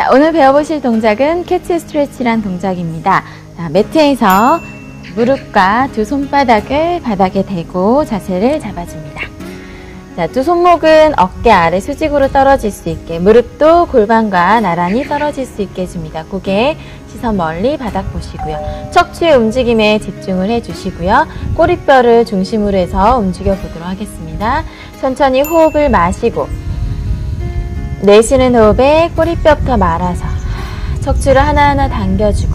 자, 오늘 배워보실 동작은 캐치 스트레치란 동작입니다. 자, 매트에서 무릎과 두 손바닥을 바닥에 대고 자세를 잡아줍니다. 자, 두 손목은 어깨 아래 수직으로 떨어질 수 있게 무릎도 골반과 나란히 떨어질 수 있게 해줍니다. 고개 시선 멀리 바닥 보시고요. 척추의 움직임에 집중을 해주시고요. 꼬리뼈를 중심으로 해서 움직여 보도록 하겠습니다. 천천히 호흡을 마시고 내쉬는 호흡에 꼬리뼈부터 말아서 척추를 하나하나 당겨주고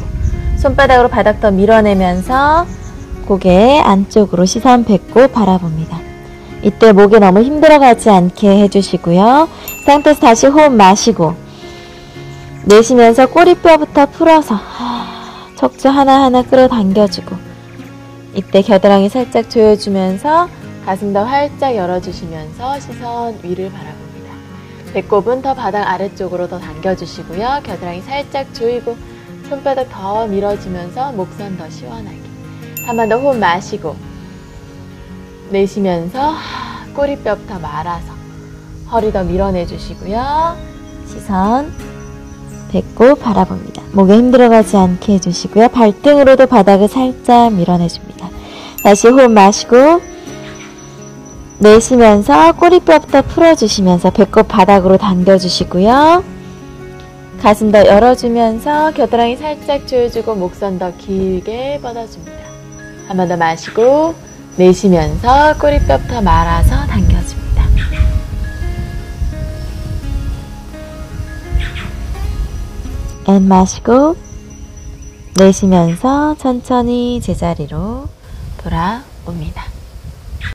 손바닥으로 바닥 더 밀어내면서 고개 안쪽으로 시선 뱉고 바라봅니다. 이때 목에 너무 힘들어가지 않게 해주시고요. 상태에서 다시 호흡 마시고 내쉬면서 꼬리뼈부터 풀어서 척추 하나하나 끌어당겨주고 이때 겨드랑이 살짝 조여주면서 가슴 더 활짝 열어주시면서 시선 위를 바라봅니다. 배꼽은 더 바닥 아래쪽으로 더 당겨주시고요. 겨드랑이 살짝 조이고 손바닥 더 밀어주면서 목선 더 시원하게 한 번 더 호흡 마시고 내쉬면서 꼬리뼈부터 말아서 허리 더 밀어내 주시고요. 시선 배꼽 바라봅니다. 목에 힘들어가지 않게 해주시고요. 발등으로도 바닥을 살짝 밀어내줍니다. 다시 호흡 마시고 내쉬면서 꼬리뼈부터 풀어주시면서 배꼽 바닥으로 당겨주시고요. 가슴 더 열어주면서 겨드랑이 살짝 조여주고 목선 더 길게 뻗어줍니다. 한 번 더 마시고 내쉬면서 꼬리뼈부터 말아서 당겨줍니다. and 마시고 내쉬면서 천천히 제자리로 돌아옵니다.